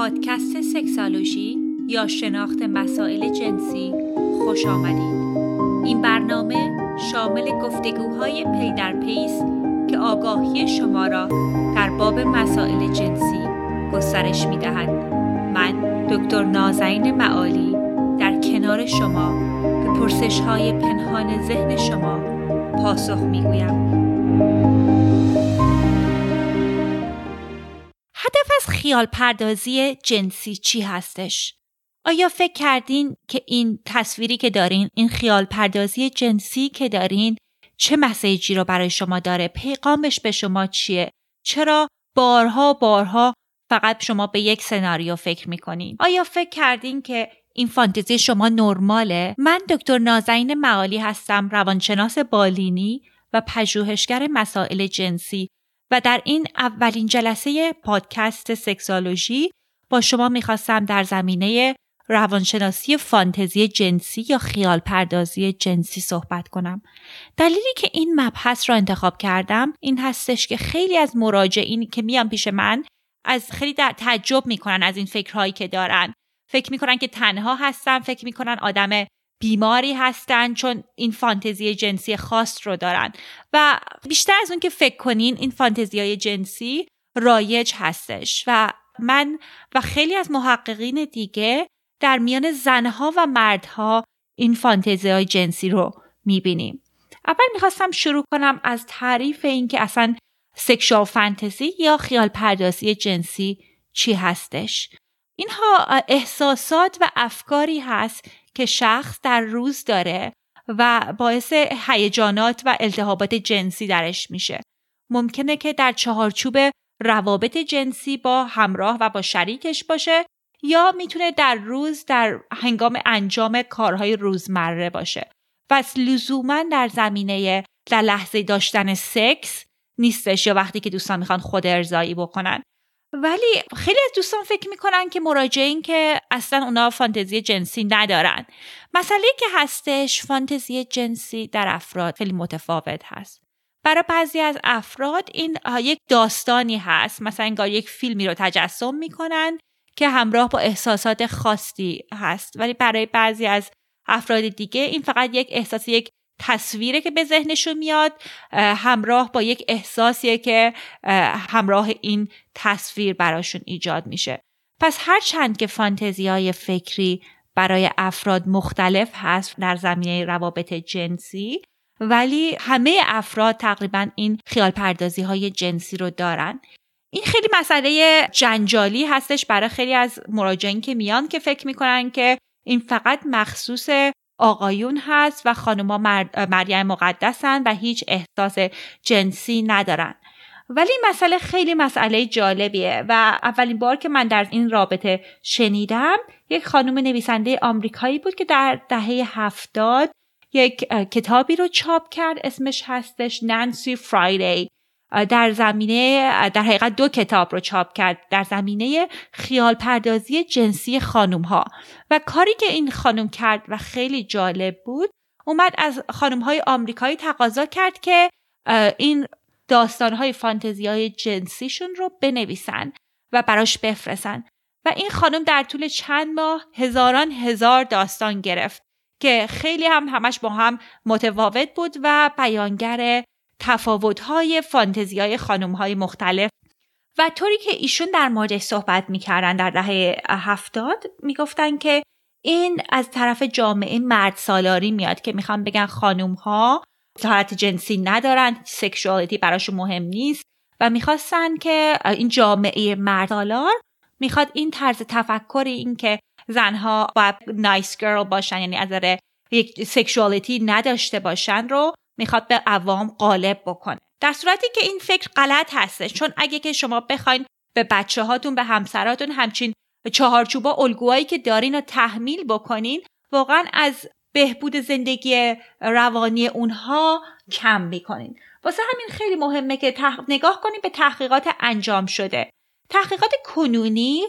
پادکست سکسالوژی یا شناخت مسائل جنسی خوش آمدید. این برنامه شامل گفتگوهای پی در پیس که آگاهی شما را در باب مسائل جنسی گسترش می دهد. من دکتر نازنین معالی در کنار شما به پرسش های پنهان ذهن شما پاسخ می گویم. خیال پردازی جنسی چی هستش؟ آیا فکر کردین که این تصویری که دارین این خیال پردازی جنسی که دارین چه مسیجی رو برای شما داره؟ پیغامش به شما چیه؟ چرا بارها بارها فقط شما به یک سناریو فکر می‌کنین؟ آیا فکر کردین که این فانتزی شما نرماله؟ من دکتر نازنین معالی هستم روانشناس بالینی و پژوهشگر مسائل جنسی. و در این اولین جلسه پادکست سکسالوژی با شما می‌خواستم در زمینه روانشناسی فانتزی جنسی یا خیال پردازی جنسی صحبت کنم. دلیلی که این مبحث را انتخاب کردم این هستش که خیلی از مراجعین که میان پیش من از خیلی در تعجب می‌کنن از این فکرهایی که دارن. فکر می‌کنن که تنها هستن، فکر می‌کنن آدم بیماری هستن چون این فانتزی جنسی خاص رو دارن. و بیشتر از اون که فکر کنین این فانتزی های جنسی رایج هستش. و من و خیلی از محققین دیگه در میان زنها و مردها این فانتزی های جنسی رو می‌بینیم. اول می‌خواستم شروع کنم از تعریف این که اصلا سکشوال فانتزی یا خیال پردازی جنسی چی هستش. اینها احساسات و افکاری هست که شخص در روز داره و باعث هیجانات و التهابات جنسی درش میشه. ممکنه که در چهارچوب روابط جنسی با همراه و با شریکش باشه یا می‌تونه در روز در هنگام انجام کارهای روزمره باشه. و لزوما در زمینه در لحظه داشتن سکس نیستش یا وقتی که دوستان می‌خوان خود ارزایی بکنن. ولی خیلی از دوستان فکر می‌کنن که مراجعین که اصلا اونا فانتزی جنسی ندارن. مسئله که هستش فانتزی جنسی در افراد خیلی متفاوت هست. برای بعضی از افراد این یک داستانی هست. مثلا انگار یک فیلمی رو تجسم می‌کنن که همراه با احساسات خاصی هست. ولی برای بعضی از افراد دیگه این فقط یک احساس یک تصویره که به ذهنشون میاد همراه با یک احساسیه که همراه این تصویر براشون ایجاد میشه. پس هر چند که فانتزی های فکری برای افراد مختلف هست در زمینه روابط جنسی ولی همه افراد تقریبا این خیال پردازی های جنسی رو دارن. این خیلی مسئله جنجالی هستش برای خیلی از مراجعین که میان که فکر می‌کنن که این فقط مخصوص آقایون هست و خانوما مریم مقدسن و هیچ احساس جنسی ندارن. ولی مسئله خیلی مسئله جالبیه و اولین بار که من در این رابطه شنیدم یک خانم نویسنده آمریکایی بود که در دهه هفتاد یک کتابی رو چاپ کرد اسمش هستش نانسی فرایدی. در زمینه در حقیقت دو کتاب رو چاپ کرد در زمینه خیال پردازی جنسی خانوم ها و کاری که این خانم کرد و خیلی جالب بود اومد از خانوم های آمریکایی تقاضا کرد که این داستان های فانتزی های جنسیشون رو بنویسن و براش بفرستن. و این خانم در طول چند ماه هزاران هزار داستان گرفت که خیلی هم همش با هم متفاوت بود و بیانگر تفاوت‌های فانتزیای های مختلف و طوری که ایشون در موردش صحبت می‌کردن در دهه هفتاد می‌گفتن که این از طرف جامعه مرد سالاری میاد که می‌خوان بگن خانوم ها حالت جنسی ندارن سکشوالیتی براشون مهم نیست و می‌خواستن که این جامعه مرد سالار می‌خواد این طرز تفکری این که زنها باید نایس گرل باشن یعنی از یک سکشوالیتی نداشته باشن رو می‌خواد به عوام غالب بکنه. در صورتی که این فکر غلط هستش چون اگه که شما بخواین به بچه هاتون به همسراتون همچین چهارچوبا الگوهایی که دارین رو تحمیل بکنین واقعا از بهبود زندگی روانی اونها کم می‌کنین. واسه همین خیلی مهمه که نگاه کنیم به تحقیقات انجام شده. تحقیقات کنونی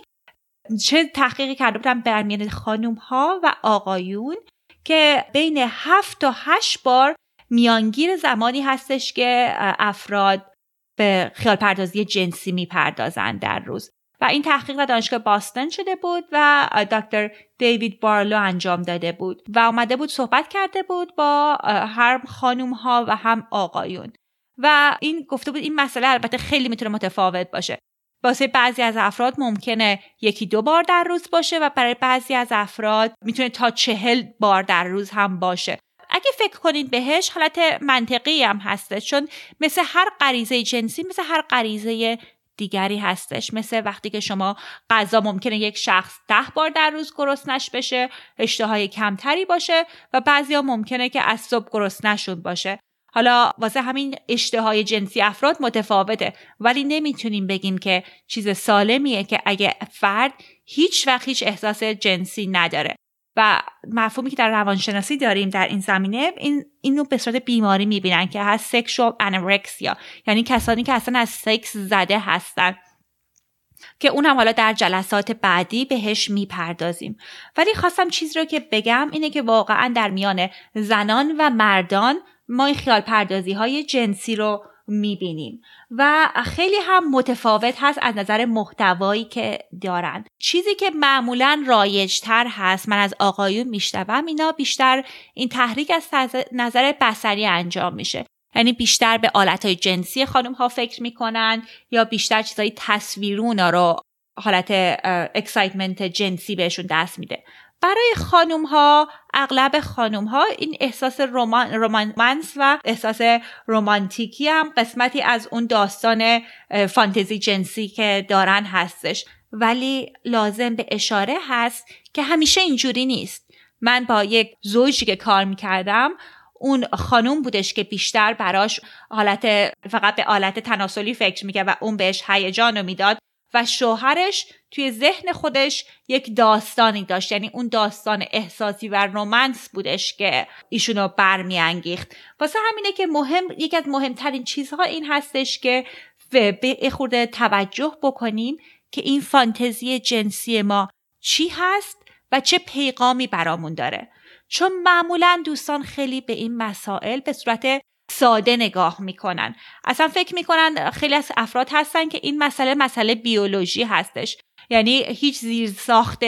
چه تحقیقی کرده بودن در میان خانوم ها و آقایون که بین هفت تا هشت بار میانگیر زمانی هستش که افراد به خیال پردازی جنسی می‌پردازند در روز. و این تحقیق در دانشگاه باستن شده بود و دکتر دیوید بارلو انجام داده بود و آمده بود صحبت کرده بود با هم خانوم ها و هم آقایون. و این گفته بود این مسئله البته خیلی می‌تونه متفاوت باشه. واسه بعضی از افراد ممکنه یکی دو بار در روز باشه و برای بعضی از افراد می‌تونه تا چهل بار در روز هم باشه. اگه فکر کنید بهش حالت منطقی هم هسته چون مثل هر غریزه جنسی مثل هر غریزه دیگری هستش. مثل وقتی که شما غذا ممکنه یک شخص ده بار در روز گرسنش بشه اشتهای کمتری باشه و بعضیا ممکنه که از صبح گرسنشون باشه. حالا واسه همین اشتهای جنسی افراد متفاوته ولی نمی‌تونیم بگیم که چیز سالمیه که اگه فرد هیچ وقت هیچ احساس جنسی نداره. و مفهومی که در روانشناسی داریم در این زمینه این اینو به صورت بیماری می‌بینن که هست سکشوال انورکسیا یعنی کسانی که اصلا از سکس زده هستن که اون هم حالا در جلسات بعدی بهش می‌پردازیم. ولی خواستم چیز رو که بگم اینه که واقعا در میان زنان و مردان ما این خیال پردازی های جنسی رو می‌بینیم. و خیلی هم متفاوت هست از نظر محتوایی که دارن. چیزی که معمولا رایجتر هست من از آقایون میشنوم اینا بیشتر این تحریک از نظر بسری انجام میشه. یعنی بیشتر به های جنسی خانم ها فکر می‌کنن یا بیشتر چیزای تصویرون رو حالت اکسایتمنت جنسی بهشون دست میده. برای خانوم ها اغلب خانوم ها این احساس رومان، رومانس و احساس رومانتیکی هم قسمتی از اون داستان فانتزی جنسی که دارن هستش. ولی لازم به اشاره هست که همیشه اینجوری نیست. من با یک زوجی که کار می‌کردم اون خانوم بودش که بیشتر براش حالت فقط به حالت تناسلی فکر می‌کرد و اون بهش هیجان رو می‌داد. و شوهرش توی ذهن خودش یک داستانی داشت. یعنی اون داستان احساسی و رومنس بودش که ایشونو برمیانگیخت. واسه همینه که مهم یکی از مهمترین چیزها این هستش که به خورده توجه بکنیم که این فانتزی جنسی ما چی هست و چه پیغامی برامون داره. چون معمولا دوستان خیلی به این مسائل به صورت ساده نگاه می‌کنن. اصلا فکر می‌کنن خیلی از افراد هستن که این مسئله مسئله بیولوژی هستش. یعنی هیچ زیر ساخت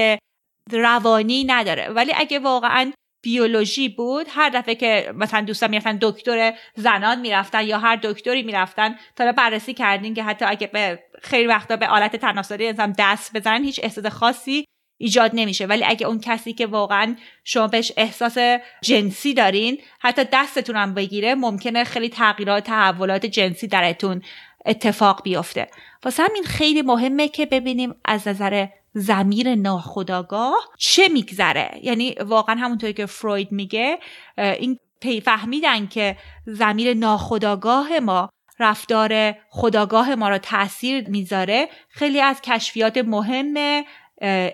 روانی نداره. ولی اگه واقعا بیولوژی بود هر دفعه که مثلا دوستان می‌رفتن دکتر زنان می‌رفتن یا هر دکتری می‌رفتن تا بررسی کردین که حتی اگه به خیلی وقتا به آلت تناسلی انسان دست بزنن هیچ احساس خاصی ایجاد نمیشه. ولی اگه اون کسی که واقعا شما بهش احساس جنسی دارین حتی دستتون هم بگیره ممکنه خیلی تغییرات تحولات جنسی درتون اتفاق بیفته. واسه همین خیلی مهمه که ببینیم از نظر زمیر ناخداگاه چه میگذره. یعنی واقعا همونطوری که فروید میگه این فهمیدن که زمیر ناخداگاه ما رفتار خداگاه ما را تاثیر می‌ذاره خیلی از کشفیات مهم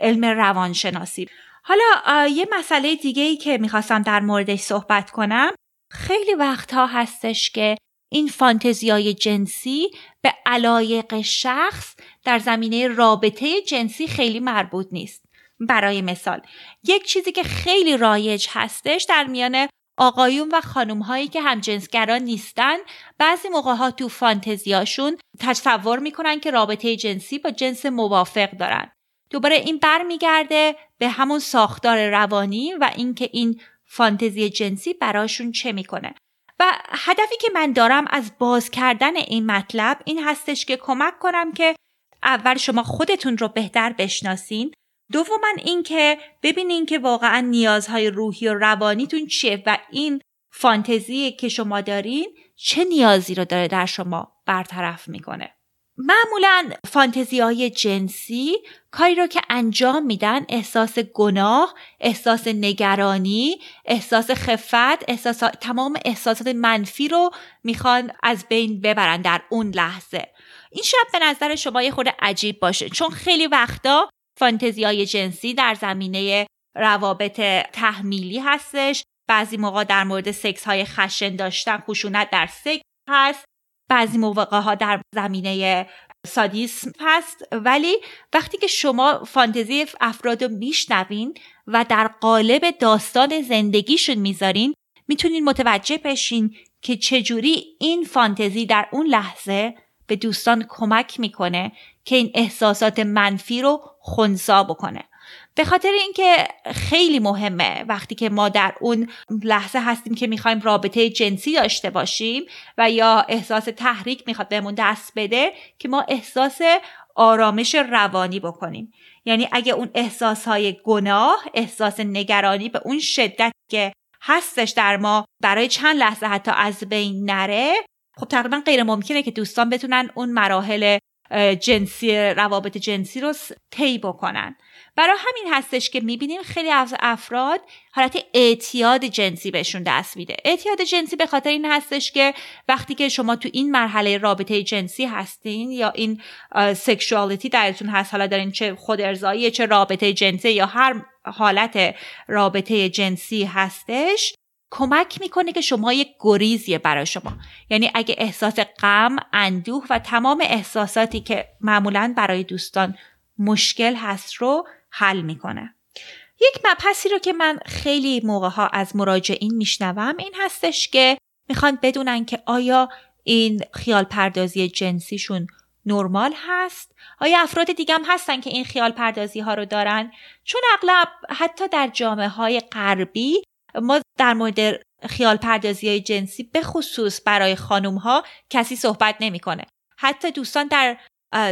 علم روانشناسی. حالا یه مسئله دیگه ای که می‌خواستم در موردش صحبت کنم خیلی وقتها هستش که این فانتزیای جنسی به علایق شخص در زمینه رابطه جنسی خیلی مربوط نیست. برای مثال یک چیزی که خیلی رایج هستش در میان آقایون و خانوم هایی که همجنسگران نیستن بعضی موقع ها تو فانتزیاشون تصور می‌کنن که رابطه جنسی با جنس موافق دارن. دوباره این برمیگرده به همون ساختار روانی و اینکه این فانتزی جنسی براشون چه می‌کنه. و هدفی که من دارم از باز کردن این مطلب این هستش که کمک کنم که اول شما خودتون رو بهتر بشناسین. دوما اینکه ببینین که واقعا نیازهای روحی و روانیتون چیه و این فانتزی که شما دارین چه نیازی رو داره در شما برطرف می‌کنه. معمولا فانتزی های جنسی کاری رو که انجام میدن احساس گناه، احساس نگرانی، احساس خفت، احساس تمام احساسات منفی رو می‌خوان از بین ببرن در اون لحظه. این شب به نظر شما یه خود عجیب باشه چون خیلی وقتا فانتزی های جنسی در زمینه روابط تحمیلی هستش بعضی موقع در مورد سکس های خشن داشتن خشونت در سکس هست بعضی موقع ها در زمینه سادیسم هست ولی وقتی که شما فانتزی افراد رو میشنوین و در قالب داستان زندگیشون می‌ذارین می‌تونین متوجه بشین که چجوری این فانتزی در اون لحظه به دوستان کمک می‌کنه که این احساسات منفی رو خونسا بکنه. به خاطر اینکه خیلی مهمه وقتی که ما در اون لحظه هستیم که می‌خوایم رابطه جنسی داشته باشیم و یا احساس تحریک می‌خواد بهمون دست بده که ما احساس آرامش روانی بکنیم. یعنی اگه اون احساس های گناه احساس نگرانی به اون شدت که هستش در ما برای چند لحظه حتی از بین نره خب تقریبا غیر ممکنه که دوستان بتونن اون مراحل جنسی روابط جنسی رو طی بکنن. برای همین هستش که می‌بینیم خیلی از افراد حالت اعتیاد جنسی بهشون دست میده. اعتیاد جنسی به خاطر این هستش که وقتی که شما تو این مرحله رابطه جنسی هستین یا این سکشوالیتی درتون هست حالا دارین چه خود ارزایی چه رابطه جنسی یا هر حالت رابطه جنسی هستش کمک می‌کنه که شما یک گریزیه برای شما. یعنی اگه احساس غم اندوه و تمام احساساتی که معمولا برای دوستان مشکل هست رو حل می‌کنه. یک مبحثی رو که من خیلی موقع ها از مراجعین میشنوم این هستش که می‌خوان بدونن که آیا این خیال پردازی جنسیشون نرمال هست؟ آیا افراد دیگه هم هستن که این خیال پردازی ها رو دارن؟ چون اغلب حتی در جامعه های غربی ما در مورد خیال پردازی جنسی به خصوص برای خانم ها کسی صحبت نمی‌کنه. حتی دوستان در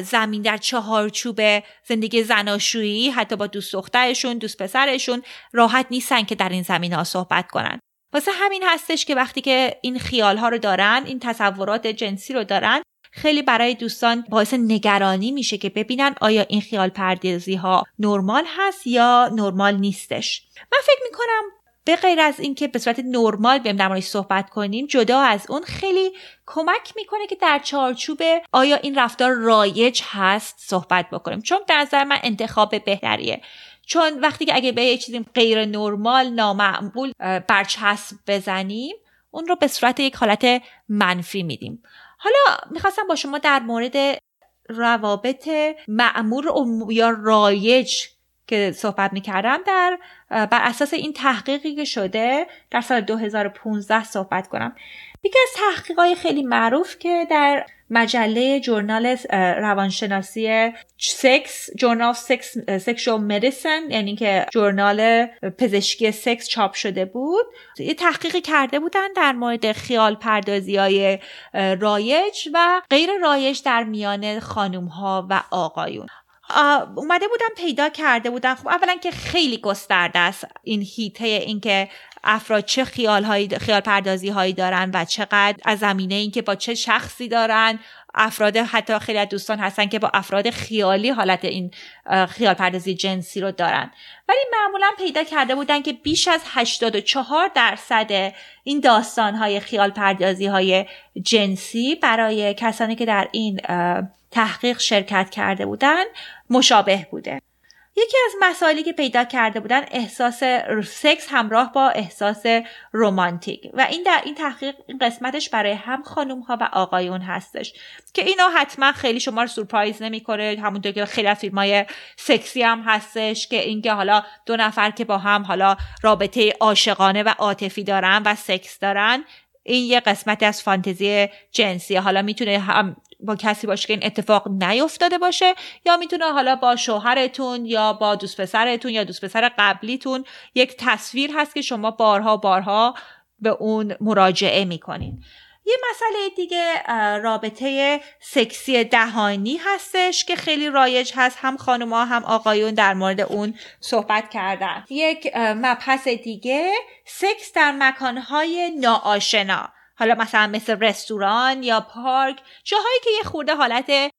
زمین در چهارچوب زندگی زناشویی حتی با دوست دخترشون دوست پسرشون راحت نیستن که در این زمین ها صحبت کنن. واسه همین هستش که وقتی که این خیال ها رو دارن این تصورات جنسی رو دارن خیلی برای دوستان باعث نگرانی میشه که ببینن آیا این خیال پردازی ها نرمال هست یا نرمال نیستش. من فکر می‌کنم به غیر از اینکه به صورت نرمال بیم در صحبت کنیم جدا از اون خیلی کمک می‌کنه که در چارچوب آیا این رفتار رایج هست صحبت بکنیم. چون در نظر من انتخاب بهتریه. چون وقتی که اگه به یه چیزی غیر نرمال نامعمول برچسب بزنیم اون رو به صورت یک حالت منفی میدیم. حالا می‌خواستم با شما در مورد روابط معمول یا رایج که صحبت می‌کردم در بر اساس این تحقیقی که شده در سال 2015 صحبت کنم. یکی از تحقیقات خیلی معروف که در مجله جورنال روانشناسی سکس جورنال سکس سکشوال مدیسن یعنی که جورنال پزشکی سکس چاپ شده بود. یه تحقیقی کرده بودن در مورد خیال پردازی های رایج و غیر رایج در میان خانوم ها و آقایون. اومده بودم پیدا کرده بودن. خب اولا که خیلی گسترده است این هیته اینکه افراد چه خیال, هایی خیال پردازی هایی دارن و چقدر از زمینه اینکه با چه شخصی دارن. افراد حتی خیلی از دوستان هستن که با افراد خیالی حالت این خیال پردازی جنسی رو دارن. ولی معمولا پیدا کرده بودن که بیش از 84 درصد این داستان های خیال پردازی های جنسی برای کسانی که در این تحقیق شرکت کرده بودن مشابه بوده. یکی از مسائلی که پیدا کرده بودن احساس سکس همراه با احساس رومانتیک و این در این تحقیق این قسمتش برای هم خانم ها و آقایون هستش که اینا حتما خیلی شما رو سورپرایز نمی‌کنه. همونطور که خیلی از فیلم سکسی هم هستش که اینکه حالا دو نفر که با هم حالا رابطه عاشقانه و عاطفی دارن و سکس دارن این یه قسمتی از فانتزی جنسی حالا می‌تونه هم با کسی باشه که این اتفاق نیفتاده باشه یا می‌تونه حالا با شوهرتون یا با دوست پسرتون یا دوست پسر قبلیتون یک تصویر هست که شما بارها بارها به اون مراجعه می‌کنین. یه مسئله دیگه رابطه سکسی دهانی هستش که خیلی رایج هست. هم خانوما هم آقایون در مورد اون صحبت کردن. یک مبحث دیگه سکس در مکانهای ناآشنا. حالا مثلا مثل رستوران یا پارک جاهایی که یه خورده حالت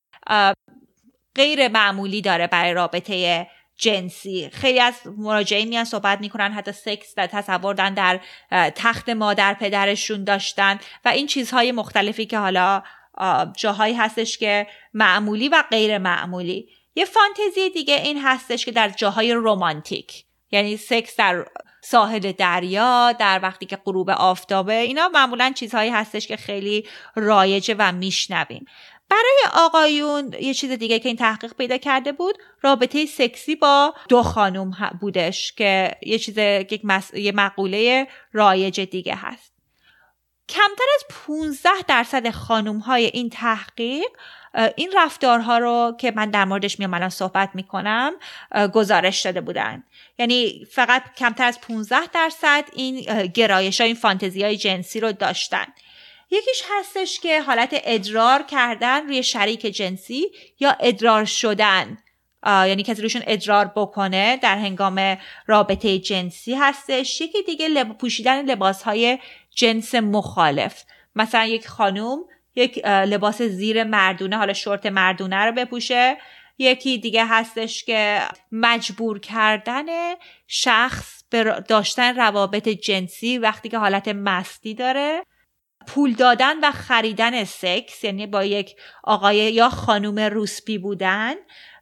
غیر معمولی داره برای رابطه جنسی. خیلی از مراجعین میان صحبت می‌کنن حتی سکس در تصور دارن در تخت مادر پدرشون داشتن و این چیزهای مختلفی که حالا جاهایی هستش که معمولی و غیر معمولی. یه فانتزی دیگه این هستش که در جاهای رومانتیک یعنی سکس در ساحل دریا در وقتی که غروب آفتابه اینا معمولا چیزهایی هستش که خیلی رایجه و میشنویم. برای آقایون یه چیز دیگه که این تحقیق پیدا کرده بود رابطه سکسی با دو خانوم بودش که یه چیز یک یه مقوله رایج دیگه هست. کمتر از 15 درصد خانوم های این تحقیق این رفتارها رو که من در موردش میام الان صحبت می‌کنم گزارش داده بودن. یعنی فقط کمتر از 15 درصد این گرایش ها این فانتزی های جنسی رو داشتن. یکیش هستش که حالت ادرار کردن روی شریک جنسی یا ادرار شدن. یعنی کسی روشون ادرار بکنه در هنگام رابطه جنسی هستش. یکی دیگه لب... پوشیدن لباس های جنس مخالف. مثلا یک خانوم یک لباس زیر مردونه حالا شورت مردونه رو بپوشه. یکی دیگه هستش که مجبور کردن شخص به داشتن روابط جنسی وقتی که حالت مستی داره. پول دادن و خریدن سکس یعنی با یک آقای یا خانوم روسپی بودن.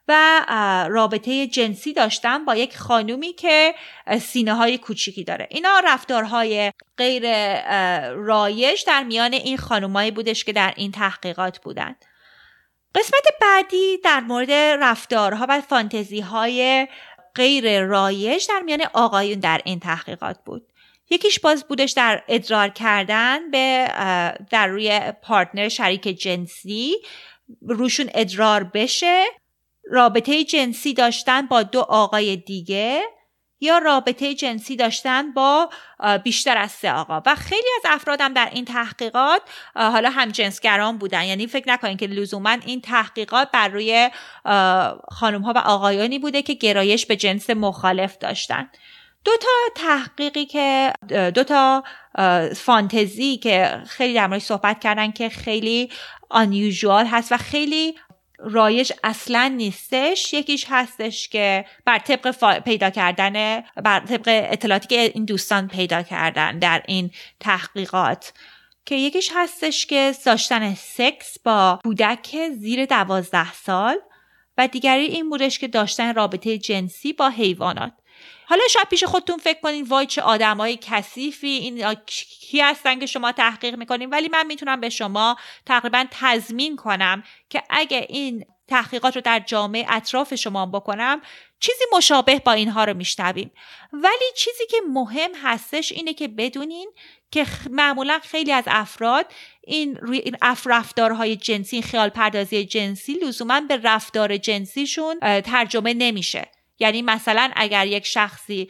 و رابطه جنسی داشتن با یک خانومی که سینه های کوچیکی داره. اینا رفتارهای غیر رایج در میان این خانومایی بودش که در این تحقیقات بودن قسمت بعدی در مورد رفتارها و فانتزی های غیر رایج در میان آقایون در این تحقیقات بود. یکیش باز بودش در ادرار کردن به در روی پارتنر شریک جنسی. روشون ادرار بشه. رابطه جنسی داشتن با دو آقای دیگه یا رابطه جنسی داشتن با بیشتر از سه آقا. و خیلی از افرادم در این تحقیقات حالا هم جنسگران بودن. یعنی فکر نکنید که لزوما این تحقیقات بر روی خانم ها و آقایانی بوده که گرایش به جنس مخالف داشتن. دو تا تحقیقی که دو تا فانتزی که خیلی در صحبت کردن که خیلی آنیوژوال هست و خیلی رایج اصلا نیستش. یکیش هستش که بر طبق پیدا کردن بر طبق اطلاعاتی که این دوستان پیدا کردن در این تحقیقات. که یکیش هستش که داشتن سکس با کودک زیر دوازده سال و دیگری این بودش که داشتن رابطه جنسی با حیوانات. حالا شاید پیش خودتون فکر کنین وای چه آدمای کثیفی این کی هستن که شما تحقیق می‌کنین؟ ولی من می‌تونم به شما تقریبا تضمین کنم که اگه این تحقیقات رو در جامعه اطراف شما بکنم چیزی مشابه با اینها رو میشنویم. ولی چیزی که مهم هستش اینه که بدونین که معمولا خیلی از افراد این روی این رفتارهای جنسی خیال پردازی جنسی لزوما به رفتار جنسیشون ترجمه نمیشه. یعنی مثلا اگر یک شخصی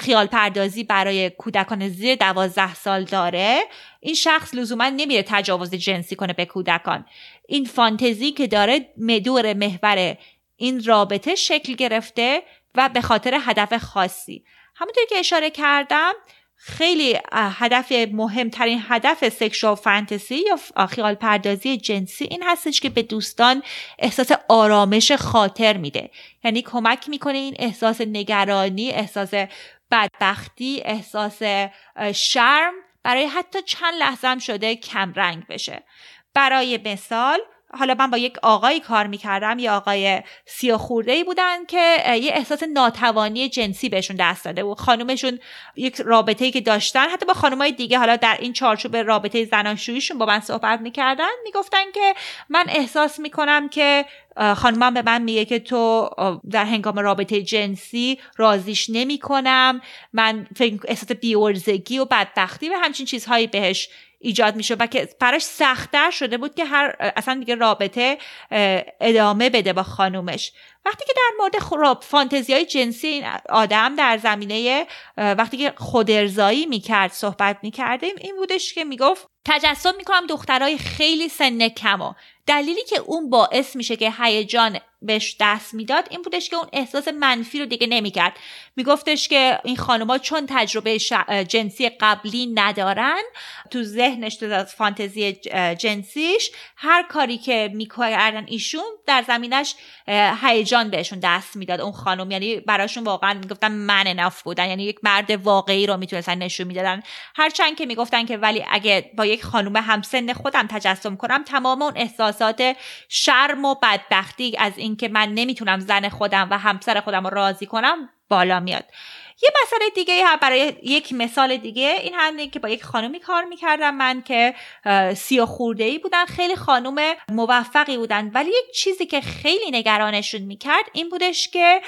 خیال پردازی برای کودکان زیر دوازده سال داره این شخص لزوما نمیره تجاوز جنسی کنه به کودکان. این فانتزی که داره مدور محور این رابطه شکل گرفته و به خاطر هدف خاصی. همونطور که اشاره کردم خیلی هدف مهمترین هدف سکشوال فانتزی یا خیال پردازی جنسی این هستش که به دوستان احساس آرامش خاطر میده. یعنی کمک می‌کنه این احساس نگرانی احساس بدبختی احساس شرم برای حتی چند لحظه هم شده کم رنگ بشه. برای مثال حالا من با یک آقایی کار می‌کردم یه آقای سیاه خورده ای بودن که یه احساس ناتوانی جنسی بهشون دست داده بود. خانومشون یک رابطه ای که داشتن حتی با خانمای دیگه حالا در این چارچوب رابطه زناشوییشون با من صحبت می‌کردن می‌گفتن که من احساس می‌کنم که خانمم به من میگه که تو در هنگام رابطه جنسی رازیش نمی کنم من احساس بیورزگی و بدبختی و همچین چیزهایی بهش ایجاد میشه و که براش سختتر شده بود که هر اصلا دیگه رابطه ادامه بده با خانومش. وقتی که در مورد خراب فانتزی های جنسی این آدم در زمینه وقتی که خودرزایی می‌کرد صحبت می‌کردیم این بودش که می‌گفت تجسم می‌کنم دخترای خیلی سن کم و دلیلی که اون باعث میشه که هیجان بهش دست می‌داد این بودش که اون احساس منفی رو دیگه نمی‌کرد. میگفتش که این خانوما چون تجربه جنسی قبلی ندارن تو ذهنش تو فانتزی جنسیش هر کاری که می‌کردن ایشون در زمینش هیجان بهشون دست می‌داد اون خانم. یعنی براشون واقعا می‌گفتن من نف بودن. یعنی یک مرد واقعی رو می‌تونستن نشون می‌دادن. هرچند که می‌گفتن که ولی اگه با یک خانم همسن خودم تجسم کنم تمام اون احساسات شرم و بدبختی از اینکه من نمی‌تونم زن خودم و همسر خودم رو راضی کنم بالا میاد. یه مسئله دیگه هم برای یک مثال دیگه این هم که با یک خانومی کار می‌کردم من که سی خورده ای بودن خیلی خانوم موفقی بودن. ولی یک چیزی که خیلی نگرانشون می‌کرد این بودش که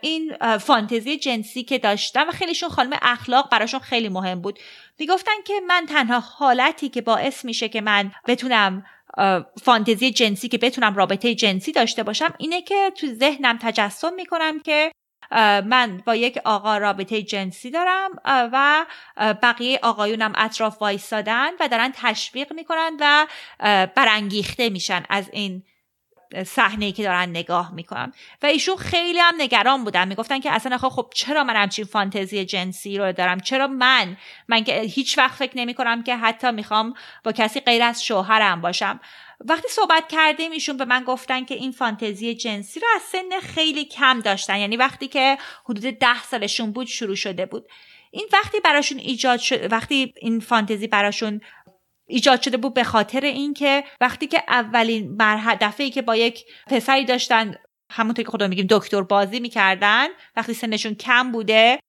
این فانتزی جنسی که داشتم و خیلیشون خانم اخلاق براشون خیلی مهم بود. می‌گفتن که من تنها حالتی که باعث میشه که من بتونم فانتزی جنسی که بتونم رابطه جنسی داشته باشم اینه که تو ذهنم تجسم می‌کنم که من با یک آقا رابطه جنسی دارم و بقیه آقایونم اطراف وایستادن و دارن تشویق می‌کنن و برانگیخته میشن از این صحنه که دارن نگاه می‌کنن. و ایشون خیلی هم نگران بودن. می‌گفتن که اصلا خب چرا من همچین فانتزی جنسی رو دارم؟ چرا من؟ من که هیچ وقت فکر نمی کنم که حتی می‌خوام با کسی غیر از شوهرم باشم. وقتی صحبت کردیم ایشون به من گفتن که این فانتزی جنسی رو از سن خیلی کم داشتن. یعنی وقتی که حدود ده سالشون بود شروع شده بود. این وقتی براشون ایجاد شد وقتی این فانتزی براشون ایجاد شده بود به خاطر اینکه وقتی که اولین مرحله دفعه که با یک پسری داشتن همونطور که خدا میگیم دکتر بازی می‌کردن وقتی سنشون کم بوده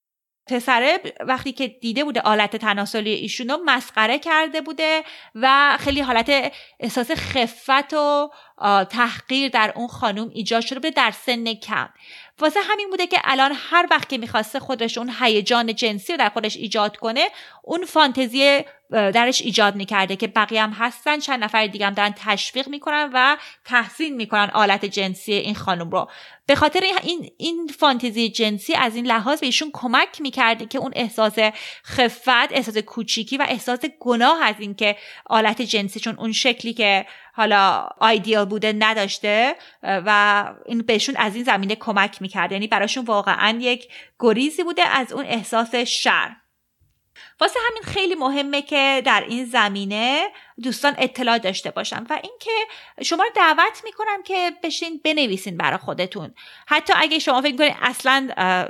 پسره وقتی که دیده بوده آلت تناسلی ایشون رو مسخره کرده بوده و خیلی حالت احساس خفت و تحقیر در اون خانم ایجاد شده بوده در سن کم. واسه همین بوده که الان هر وقت که می‌خواسته خودش اون هیجان جنسی رو در خودش ایجاد کنه اون فانتزی درش ایجاد می‌کرده که بقیه هم هستن چند نفر دیگه هم دارن تشویق می‌کنن و تحسین می‌کنن آلت جنسی این خانم رو. به خاطر این این فانتزی جنسی از این لحاظ به ایشون کمک می‌کرده که اون احساس خفت احساس کوچیکی و احساس گناه از اینکه آلت جنسی چون اون شکلی که حالا آیدیال بوده نداشته و این بهشون از این زمینه کمک می‌کرده یعنی براشون واقعا یک گریزی بوده از اون احساس شر واسه همین خیلی مهمه که در این زمینه دوستان اطلاع داشته باشن و اینکه شما رو دعوت می‌کنم که بشین بنویسین برای خودتون. حتی اگه شما فکر کنید اصلا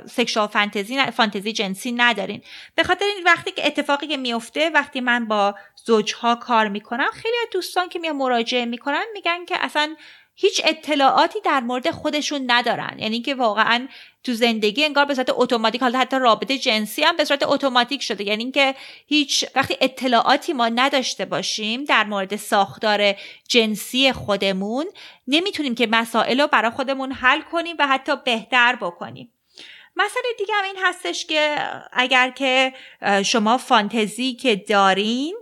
سکشوال فانتزی فانتزی جنسی ندارین. به خاطر این وقتی که اتفاقی که میفته وقتی من با زوجها کار می‌کنم خیلی از دوستان که میان مراجعه می‌کنن میگن که اصلا هیچ اطلاعاتی در مورد خودشون ندارن. یعنی که واقعا تو زندگی انگار به صورت اتوماتیک حالا حتی رابطه جنسی هم به صورت اتوماتیک شده. یعنی اینکه هیچ وقتی اطلاعاتی ما نداشته باشیم در مورد ساختار جنسی خودمون نمی‌تونیم که مسائل رو برای خودمون حل کنیم و حتی بهتر بکنیم. مسئله دیگه هم این هستش که اگر که شما فانتزی که دارین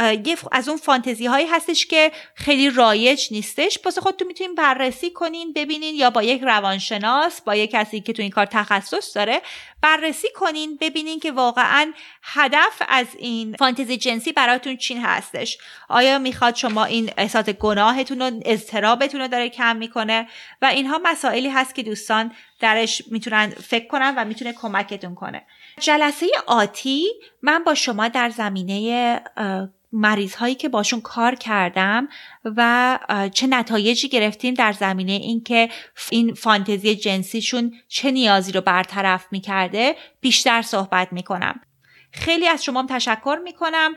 یه از اون فانتزی هایی هستش که خیلی رایج نیستش. پس خودتون می‌تونین بررسی کنین ببینین یا با یک روانشناس با یک کسی که تو این کار تخصص داره بررسی کنین ببینین که واقعا هدف از این فانتزی جنسی براتون چین هستش. آیا می‌خواد شما این احساس گناهتون و اضطرابتون رو داره کم می‌کنه؟ و اینها مسائلی هست که دوستان درش می‌تونن فکر کنن و می‌تونه کمکتون کنه. جلسه آتی من با شما در زمینه مریض هایی که باشون کار کردم و چه نتایجی گرفتیم در زمینه اینکه این فانتزی جنسیشون چه نیازی رو برطرف می‌کرده بیشتر صحبت می‌کنم. خیلی از شما تشکر می‌کنم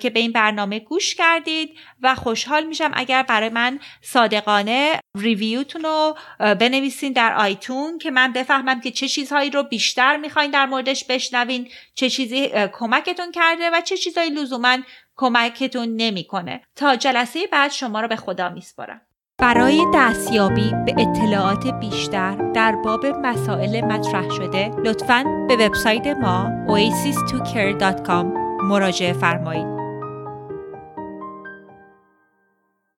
که به این برنامه گوش کردید و خوشحال میشم اگر برای من صادقانه ریویوتون رو بنویسین در آیتون که من بفهمم که چه چیزهایی رو بیشتر می‌خواین در موردش بشنوین چه چیزی کمکتون کرده و چه چیزهایی لزوما کمکتون نمی‌کنه. تا جلسه بعد شما رو به خدا میسپارم. برای دستیابی به اطلاعات بیشتر در باب مسائل مطرح شده لطفاً به وبسایت ما oasis2care.com مراجعه فرمایید.